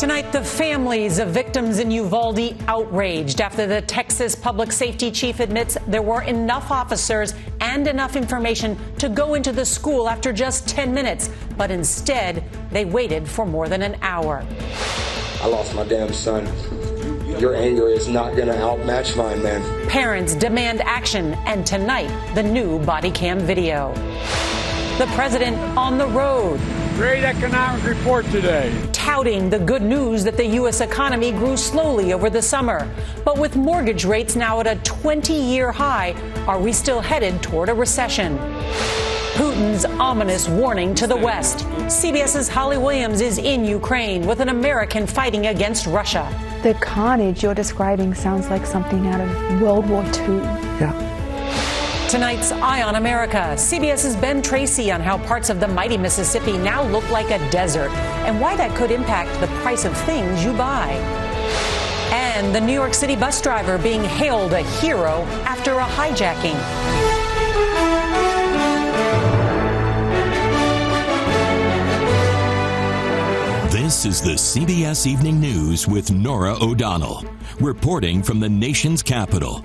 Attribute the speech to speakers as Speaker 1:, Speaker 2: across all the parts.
Speaker 1: Tonight, the families of victims in Uvalde outraged after the Texas public safety chief admits there were enough officers and enough information to go into the school after just 10 minutes. But instead, they waited for more than an hour.
Speaker 2: I lost my damn son. Your anger is not going to outmatch mine, man.
Speaker 1: Parents demand action, and tonight, the new body cam video. The president on the road.
Speaker 3: Great economic report today.
Speaker 1: Touting the good news that the U.S. economy grew slowly over the summer. But with mortgage rates now at a 20 year high, are we still headed toward a recession? Putin's ominous warning to the West. CBS's Holly Williams is in Ukraine with an American fighting against Russia.
Speaker 4: The carnage you're describing sounds like something out of World War II.
Speaker 2: Yeah.
Speaker 1: Tonight's Eye on America, CBS's Ben Tracy on how parts of the mighty Mississippi now look like a desert and why that could impact the price of things you buy. And the New York City bus driver being hailed a hero after a hijacking.
Speaker 5: This is the CBS Evening News with Norah O'Donnell, reporting from the nation's capital.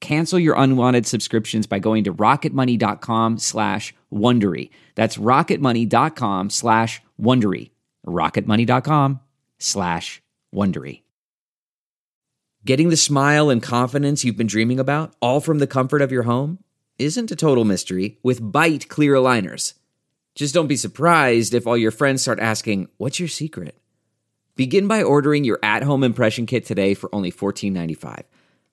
Speaker 6: Cancel your unwanted subscriptions by going to rocketmoney.com slash Wondery. That's rocketmoney.com slash Wondery. rocketmoney.com slash Wondery. Getting the smile and confidence you've been dreaming about, all from the comfort of your home, isn't a total mystery with Byte Clear Aligners. Just don't be surprised if all your friends start asking, what's your secret? Begin by ordering your at-home impression kit today for only $14.95.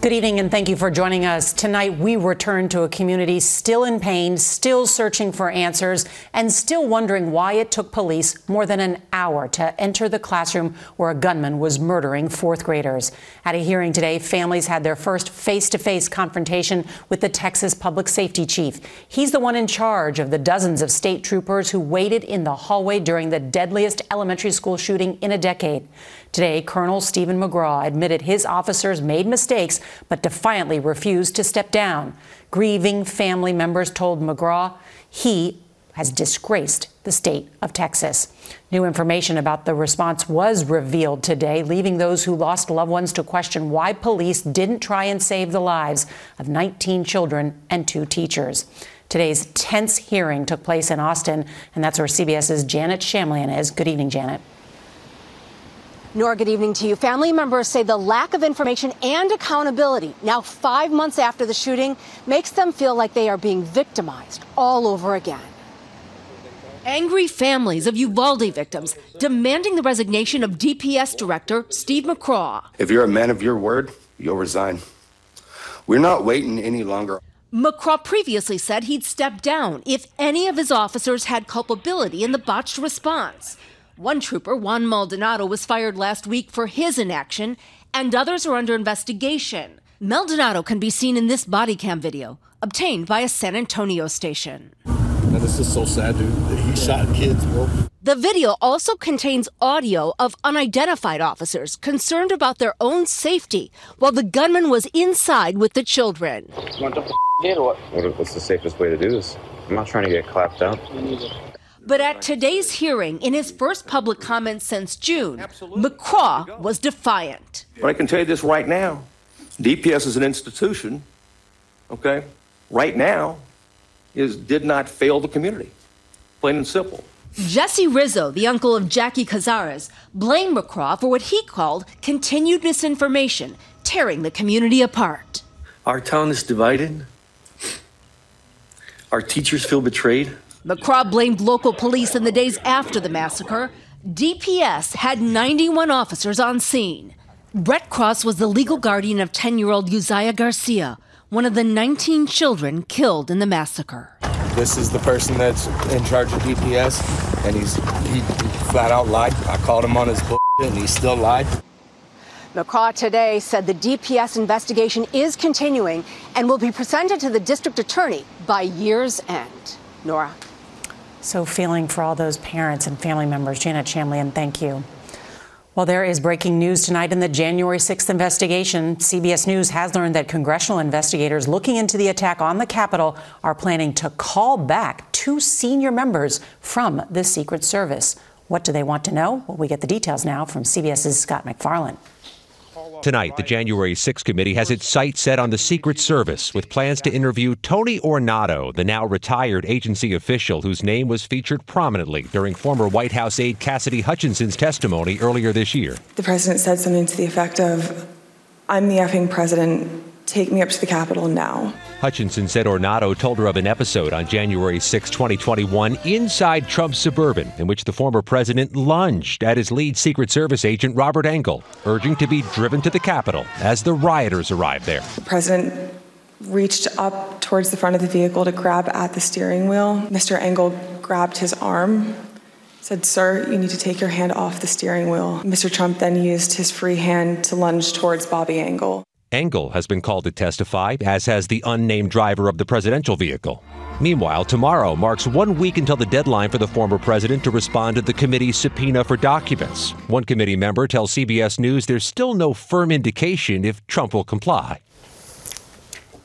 Speaker 1: Good evening and thank you for joining us. Tonight, we return to a community still in pain, still searching for answers, and still wondering why it took police more than an hour to enter the classroom where a gunman was murdering fourth graders. At a hearing today, families had their first face to face confrontation with the Texas public safety chief. He's the one in charge of the dozens of state troopers who waited in the hallway during the deadliest elementary school shooting in a decade. Today, Colonel Steven McCraw admitted his officers made mistakes but defiantly refused to step down. Grieving family members told McCraw he has disgraced the state of Texas. New information about the response was revealed today, leaving those who lost loved ones to question why police didn't try and save the lives of 19 children and two teachers. Today's tense hearing took place in Austin, and that's where CBS's Janet Shamlian is. Good evening, Janet.
Speaker 7: Nor, good evening to you. Family members say the lack of information and accountability, now five months after the shooting, makes them feel like they are being victimized all over again.
Speaker 8: Angry families of Uvalde victims demanding the resignation of DPS Director Steve McCraw.
Speaker 2: If you're a man of your word, you'll resign. We're not waiting any longer.
Speaker 8: McCraw previously said he'd step down if any of his officers had culpability in the botched response. One trooper, Juan Maldonado, was fired last week for his inaction, and others are under investigation. Maldonado can be seen in this body cam video, obtained by a San Antonio station.
Speaker 9: And this is so sad, dude. He shot kids, bro.
Speaker 8: The video also contains audio of unidentified officers concerned about their own safety while the gunman was inside with the children.
Speaker 10: What, what's the safest way to do this? I'm not trying to get clapped out.
Speaker 8: But at today's hearing, in his first public comment since June, McCraw was defiant.
Speaker 10: But I can tell you this right now DPS is an institution, okay, right now, is did not fail the community. Plain and simple.
Speaker 8: Jesse Rizo, the uncle of Jackie Cazares, blamed McCraw for what he called continued misinformation, tearing the community apart.
Speaker 11: Our town is divided. Our teachers feel betrayed.
Speaker 8: McCraw blamed local police in the days after the massacre. DPS had 91 officers on scene. Brett Cross was the legal guardian of 10 year old Uzziah Garcia, one of the 19 children killed in the massacre.
Speaker 12: This is the person that's in charge of DPS, and he's he, he flat out lied. I called him on his bullshit, and he still lied.
Speaker 7: McCraw today said the DPS investigation is continuing and will be presented to the district attorney by year's end. Norah.
Speaker 1: So, feeling for all those parents and family members. Janet Shamlian, thank you. Well, there is breaking news tonight in the January 6th investigation. CBS News has learned that congressional investigators looking into the attack on the Capitol are planning to call back two senior members from the Secret Service. What do they want to know? Well, we get the details now from CBS's Scott MacFarlane.
Speaker 13: Tonight, the January 6 committee has its sights set on the Secret Service with plans to interview Tony Ornato, the now retired agency official whose name was featured prominently during former White House aide Cassidy Hutchinson's testimony earlier this year.
Speaker 14: The president said something to the effect of, I'm the effing president. Take me up to the Capitol now.
Speaker 13: Hutchinson said Ornato told her of an episode on January 6, 2021, inside Trump's Suburban, in which the former president lunged at his lead Secret Service agent, Robert Engel, urging to be driven to the Capitol as the rioters arrived there.
Speaker 14: The president reached up towards the front of the vehicle to grab at the steering wheel. Mr. Engel grabbed his arm said, Sir, you need to take your hand off the steering wheel. Mr. Trump then used his free hand to lunge towards Bobby Engel.
Speaker 13: Engel has been called to testify, as has the unnamed driver of the presidential vehicle. Meanwhile, tomorrow marks one week until the deadline for the former president to respond to the committee's subpoena for documents. One committee member tells CBS News there's still no firm indication if Trump will comply.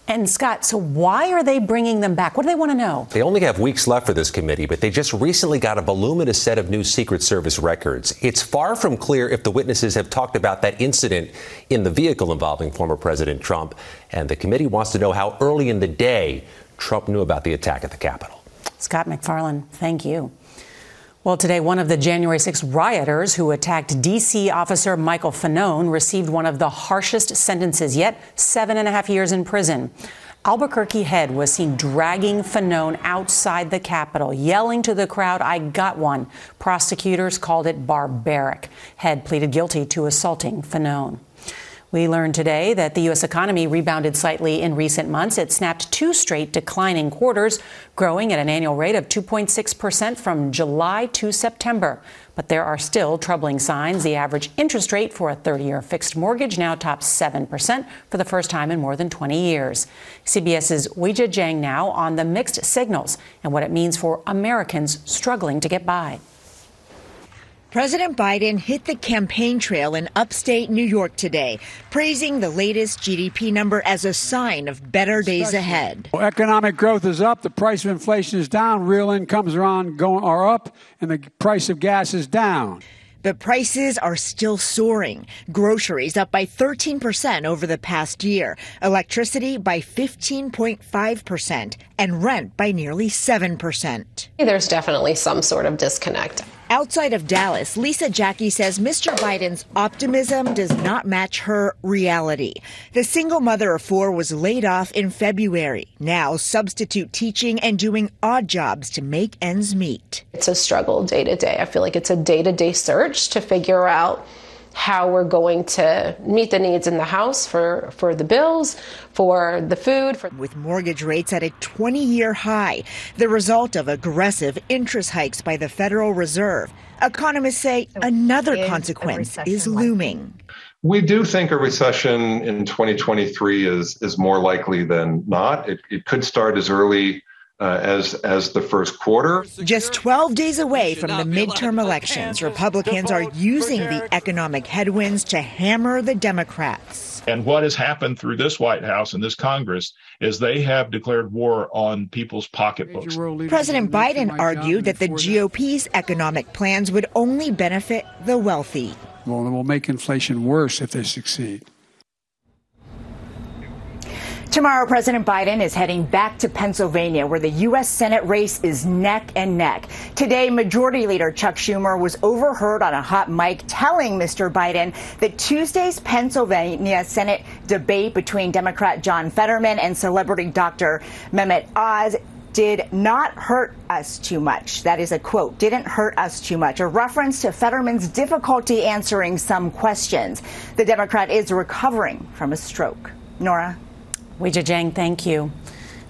Speaker 1: And Scott, so why are they bringing them back? What do they want to know?
Speaker 15: They only have weeks left for this committee, but they just recently got a voluminous set of new Secret Service records. It's far from clear if the witnesses have talked about that incident in the vehicle involving former President Trump. And the committee wants to know how early in the day Trump knew about the attack at the Capitol.
Speaker 1: Scott MacFarlane, thank you. Well, today, one of the January 6 rioters who attacked D.C. officer Michael Fanone received one of the harshest sentences yet seven and a half years in prison. Albuquerque Head was seen dragging Fanone outside the Capitol, yelling to the crowd, I got one. Prosecutors called it barbaric. Head pleaded guilty to assaulting Fanone. We learned today that the U.S. economy rebounded slightly in recent months. It snapped two straight declining quarters, growing at an annual rate of 2.6% from July to September. But there are still troubling signs. The average interest rate for a 30 year fixed mortgage now tops 7% for the first time in more than 20 years. CBS's Weijia Jiang now on the mixed signals and what it means for Americans struggling to get by.
Speaker 16: President Biden hit the campaign trail in upstate New York today, praising the latest GDP number as a sign of better days ahead.
Speaker 3: Well, economic growth is up, the price of inflation is down, real incomes are on going are up, and the price of gas is down.
Speaker 16: But prices are still soaring. Groceries up by 13% over the past year, electricity by 15.5%, and rent by nearly 7%.
Speaker 17: There's definitely some sort of disconnect.
Speaker 16: Outside of Dallas, Lisa Jackie says Mr. Biden's optimism does not match her reality. The single mother of four was laid off in February, now substitute teaching and doing odd jobs to make ends meet.
Speaker 17: It's a struggle day to day. I feel like it's a day to day search to figure out how we're going to meet the needs in the house for, for the bills, for the food. For
Speaker 16: With mortgage rates at a 20 year high, the result of aggressive interest hikes by the Federal Reserve. Economists say another consequence is looming.
Speaker 18: We do think a recession in 2023 is, is more likely than not. It, it could start as early uh, as as the first quarter.
Speaker 16: Just 12 days away from the midterm elections, Republicans are using the economic headwinds to hammer the Democrats.
Speaker 19: And what has happened through this White House and this Congress is they have declared war on people's pocketbooks.
Speaker 16: President Biden argued that the GOP's economic plans would only benefit the wealthy.
Speaker 3: Well, it will make inflation worse if they succeed.
Speaker 20: Tomorrow, President Biden is heading back to Pennsylvania, where the U.S. Senate race is neck and neck. Today, Majority Leader Chuck Schumer was overheard on a hot mic telling Mr. Biden that Tuesday's Pennsylvania Senate debate between Democrat John Fetterman and celebrity doctor Mehmet Oz did not hurt us too much. That is a quote, didn't hurt us too much, a reference to Fetterman's difficulty answering some questions. The Democrat is recovering from a stroke. Norah?
Speaker 1: Weijia Jiang, thank you.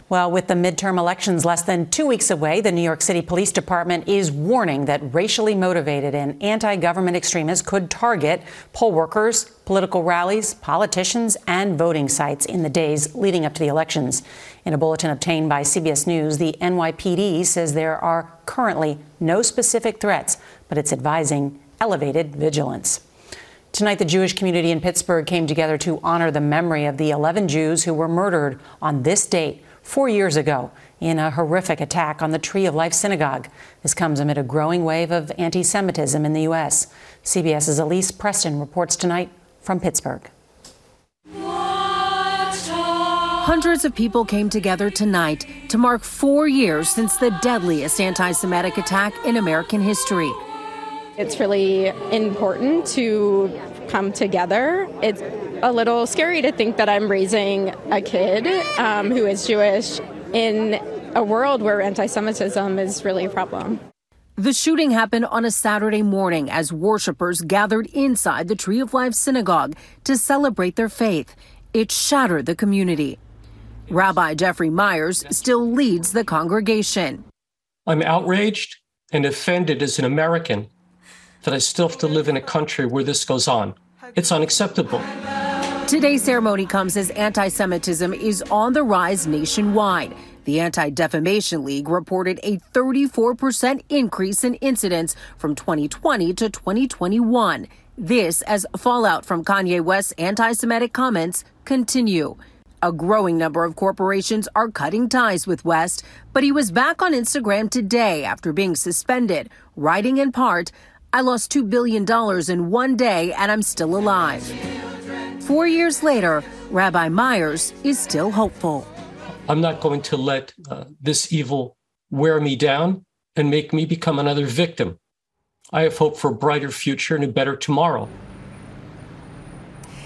Speaker 1: Well, with the midterm elections less than two weeks away, the New York City Police Department is warning that racially motivated and anti government extremists could target poll workers, political rallies, politicians, and voting sites in the days leading up to the elections. In a bulletin obtained by CBS News, the NYPD says there are currently no specific threats, but it's advising elevated vigilance. Tonight, the Jewish community in Pittsburgh came together to honor the memory of the 11 Jews who were murdered on this date four years ago in a horrific attack on the Tree of Life Synagogue. This comes amid a growing wave of anti Semitism in the U.S. CBS's Elise Preston reports tonight from Pittsburgh.
Speaker 21: Hundreds of people came together tonight to mark four years since the deadliest anti Semitic attack in American history.
Speaker 22: It's really important to come together. It's a little scary to think that I'm raising a kid um, who is Jewish in a world where anti Semitism is really a problem.
Speaker 21: The shooting happened on a Saturday morning as worshippers gathered inside the Tree of Life synagogue to celebrate their faith. It shattered the community. Rabbi Jeffrey Myers still leads the congregation.
Speaker 23: I'm outraged and offended as an American that I still have to live in a country where this goes on. It's unacceptable.
Speaker 21: Today's ceremony comes as anti Semitism is on the rise nationwide. The Anti Defamation League reported a 34% increase in incidents from 2020 to 2021. This as fallout from Kanye West's anti Semitic comments continue. A growing number of corporations are cutting ties with West, but he was back on Instagram today after being suspended, writing in part, I lost $2 billion in one day and I'm still alive. Four years later, Rabbi Myers is still hopeful.
Speaker 23: I'm not going to let uh, this evil wear me down and make me become another victim. I have hope for a brighter future and a better tomorrow.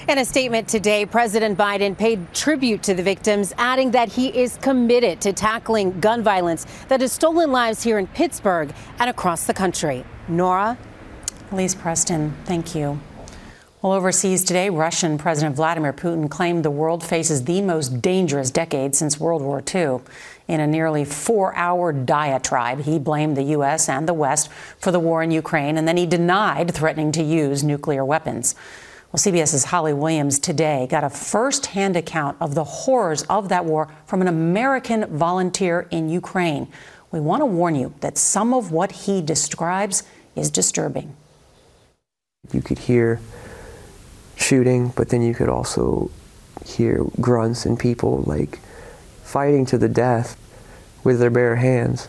Speaker 21: In a statement today, President Biden paid tribute to the victims, adding that he is committed to tackling gun violence that has stolen lives here in Pittsburgh and across the country. Norah?
Speaker 1: Elise Preston, thank you. Well, overseas today, Russian President Vladimir Putin claimed the world faces the most dangerous decade since World War II. In a nearly four hour diatribe, he blamed the U.S. and the West for the war in Ukraine, and then he denied threatening to use nuclear weapons. Well, CBS's Holly Williams today got a first hand account of the horrors of that war from an American volunteer in Ukraine. We want to warn you that some of what he describes is disturbing.
Speaker 24: You could hear shooting, but then you could also hear grunts and people like fighting to the death with their bare hands.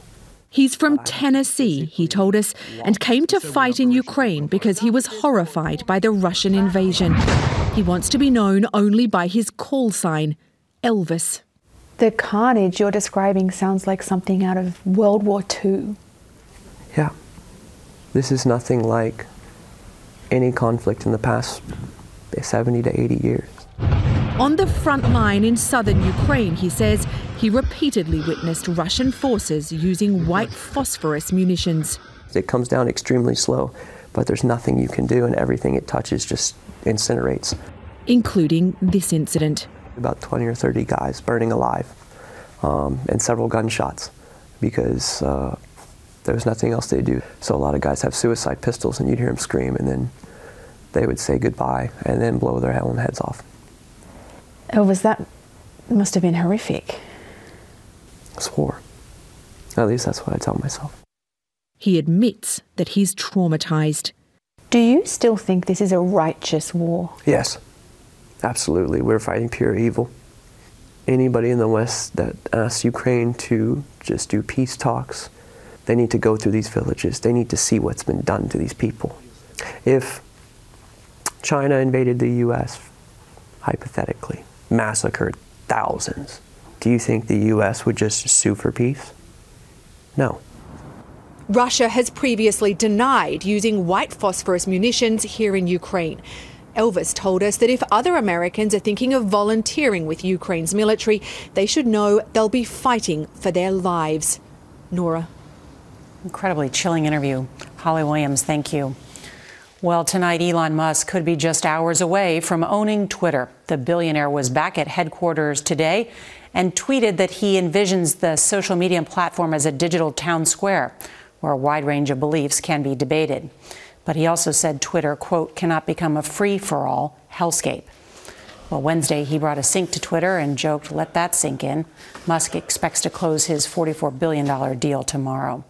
Speaker 25: He's from uh, Tennessee, he told us, and came to fight in Ukraine because he was horrified by the Russian invasion. He wants to be known only by his call sign, Elvis.
Speaker 4: The carnage you're describing sounds like something out of World War II.
Speaker 24: Yeah. This is nothing like any conflict in the past 70 to 80 years.
Speaker 25: On the front line in southern Ukraine, he says, he repeatedly witnessed Russian forces using white phosphorus munitions.
Speaker 24: It comes down extremely slow, but there's nothing you can do, and everything it touches just incinerates.
Speaker 25: Including this incident.
Speaker 24: About 20 or 30 guys burning alive, um, and several gunshots because uh, there was nothing else they do. So a lot of guys have suicide pistols, and you'd hear them scream, and then they would say goodbye and then blow their own heads off.
Speaker 4: Oh, was that must have been horrific.
Speaker 24: It's war. At least that's what I tell myself.
Speaker 25: He admits that he's traumatized.
Speaker 4: Do you still think this is a righteous war?
Speaker 24: Yes, absolutely. We're fighting pure evil. Anybody in the West that asks Ukraine to just do peace talks, they need to go through these villages. They need to see what's been done to these people. If China invaded the U.S., hypothetically, massacred thousands, do you think the U.S. would just sue for peace? No.
Speaker 26: Russia has previously denied using white phosphorus munitions here in Ukraine. Elvis told us that if other Americans are thinking of volunteering with Ukraine's military, they should know they'll be fighting for their lives. Norah.
Speaker 1: Incredibly chilling interview. Holly Williams, thank you. Well, tonight, Elon Musk could be just hours away from owning Twitter. The billionaire was back at headquarters today and tweeted that he envisions the social media platform as a digital town square where a wide range of beliefs can be debated. But he also said Twitter, quote, cannot become a free for all hellscape. Well, Wednesday, he brought a sink to Twitter and joked, let that sink in. Musk expects to close his $44 billion deal tomorrow.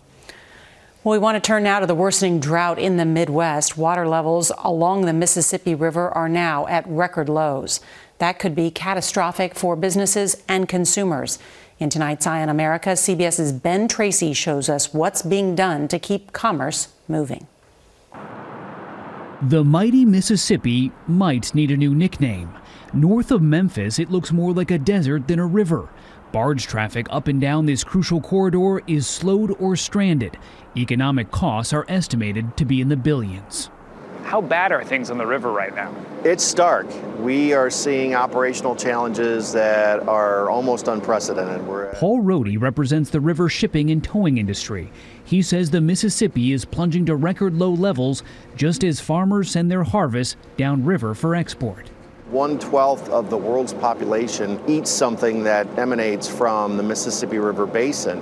Speaker 1: Well, we want to turn now to the worsening drought in the Midwest. Water levels along the Mississippi River are now at record lows. That could be catastrophic for businesses and consumers. In tonight's Eye on America, CBS's Ben Tracy shows us what's being done to keep commerce moving.
Speaker 27: The mighty Mississippi might need a new nickname. North of Memphis, it looks more like a desert than a river. Barge traffic up and down this crucial corridor is slowed or stranded. Economic costs are estimated to be in the billions.
Speaker 28: How bad are things on the river right now?
Speaker 29: It's stark. We are seeing operational challenges that are almost unprecedented. We're
Speaker 27: Paul Rohde represents the river shipping and towing industry. He says the Mississippi is plunging to record low levels just as farmers send their harvest downriver for export.
Speaker 29: One twelfth of the world's population eats something that emanates from the Mississippi River Basin.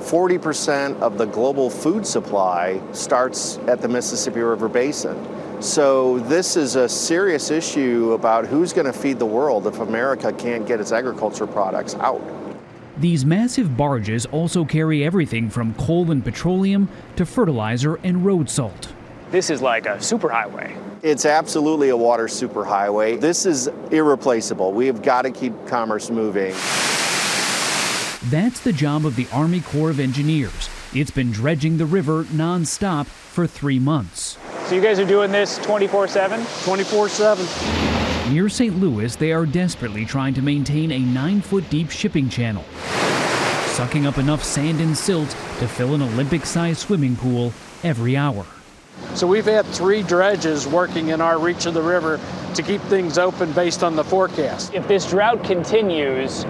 Speaker 29: 40% of the global food supply starts at the Mississippi River Basin. So, this is a serious issue about who's going to feed the world if America can't get its agriculture products out.
Speaker 27: These massive barges also carry everything from coal and petroleum to fertilizer and road salt.
Speaker 28: This is like a superhighway.
Speaker 29: It's absolutely a water superhighway. This is irreplaceable. We have got to keep commerce moving.
Speaker 27: That's the job of the Army Corps of Engineers. It's been dredging the river nonstop for three months.
Speaker 28: So you guys are doing this 24 7? 24 7.
Speaker 27: Near St. Louis, they are desperately trying to maintain a nine foot deep shipping channel, sucking up enough sand and silt to fill an Olympic sized swimming pool every hour.
Speaker 30: So we've had three dredges working in our reach of the river to keep things open based on the forecast.
Speaker 28: If this drought continues,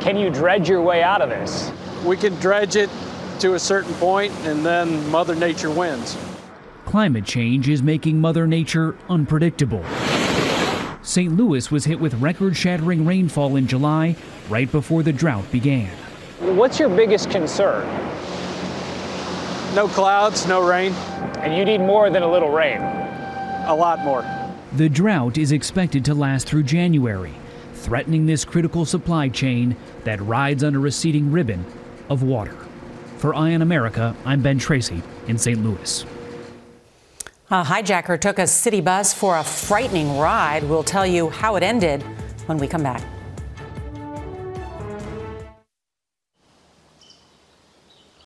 Speaker 28: can you dredge your way out of this?
Speaker 30: We can dredge it to a certain point and then Mother Nature wins.
Speaker 27: Climate change is making Mother Nature unpredictable. St. Louis was hit with record shattering rainfall in July, right before the drought began.
Speaker 28: What's your biggest concern?
Speaker 30: No clouds, no rain.
Speaker 28: And you need more than a little rain.
Speaker 30: A lot more.
Speaker 27: The drought is expected to last through January, threatening this critical supply chain that rides on a receding ribbon of water. For Eye on America, I'm Ben Tracy in St. Louis.
Speaker 1: A hijacker took a city bus for a frightening ride. We'll tell you how it ended when we come back.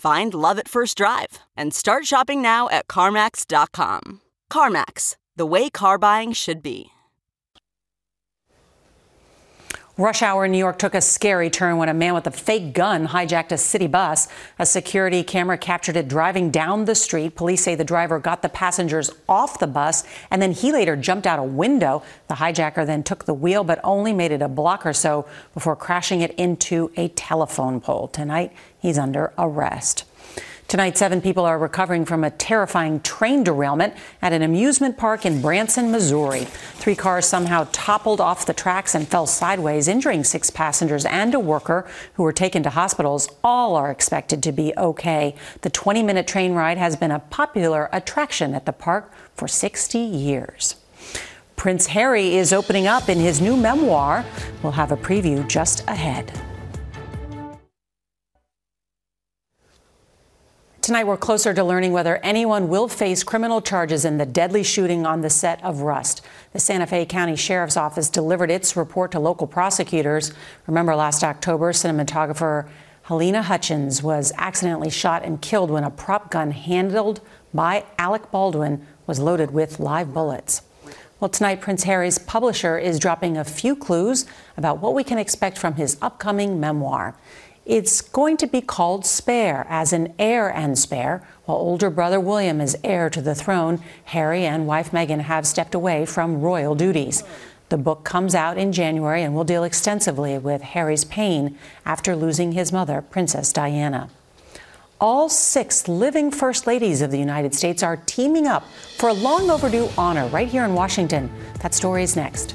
Speaker 31: Find love at first drive and start shopping now at CarMax.com. CarMax, the way car buying should be.
Speaker 1: Rush hour in New York took a scary turn when a man with a fake gun hijacked a city bus. A security camera captured it driving down the street. Police say the driver got the passengers off the bus and then he later jumped out a window. The hijacker then took the wheel but only made it a block or so before crashing it into a telephone pole. Tonight, he's under arrest. Tonight, seven people are recovering from a terrifying train derailment at an amusement park in Branson, Missouri. Three cars somehow toppled off the tracks and fell sideways, injuring six passengers and a worker who were taken to hospitals. All are expected to be okay. The 20 minute train ride has been a popular attraction at the park for 60 years. Prince Harry is opening up in his new memoir. We'll have a preview just ahead. Tonight, we're closer to learning whether anyone will face criminal charges in the deadly shooting on the set of Rust. The Santa Fe County Sheriff's Office delivered its report to local prosecutors. Remember, last October, cinematographer Halyna Hutchins was accidentally shot and killed when a prop gun handled by Alec Baldwin was loaded with live bullets. Well, tonight, Prince Harry's publisher is dropping a few clues about what we can expect from his upcoming memoir. It's going to be called Spare, as in heir and spare. While older brother William is heir to the throne, Harry and wife Meghan have stepped away from royal duties. The book comes out in January and will deal extensively with Harry's pain after losing his mother, Princess Diana. All six living First Ladies of the United States are teaming up for a long overdue honor right here in Washington. That story is next.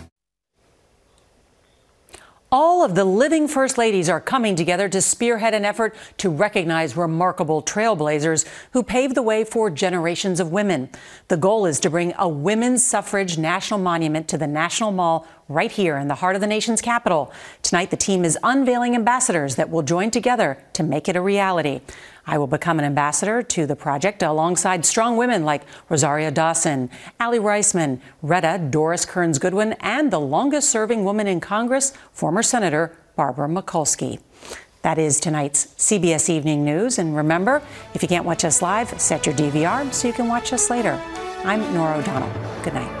Speaker 1: All of the living First Ladies are coming together to spearhead an effort to recognize remarkable trailblazers who paved the way for generations of women. The goal is to bring a women's suffrage national monument to the National Mall right here in the heart of the nation's capital. Tonight, the team is unveiling ambassadors that will join together to make it a reality. I will become an ambassador to the project alongside strong women like Rosario Dawson, Aly Raisman, Retta Doris Kearns Goodwin, and the longest serving woman in Congress, former Senator Barbara Mikulski. That is tonight's CBS Evening News. And remember, if you can't watch us live, set your DVR so you can watch us later. I'm Norah O'Donnell. Good night.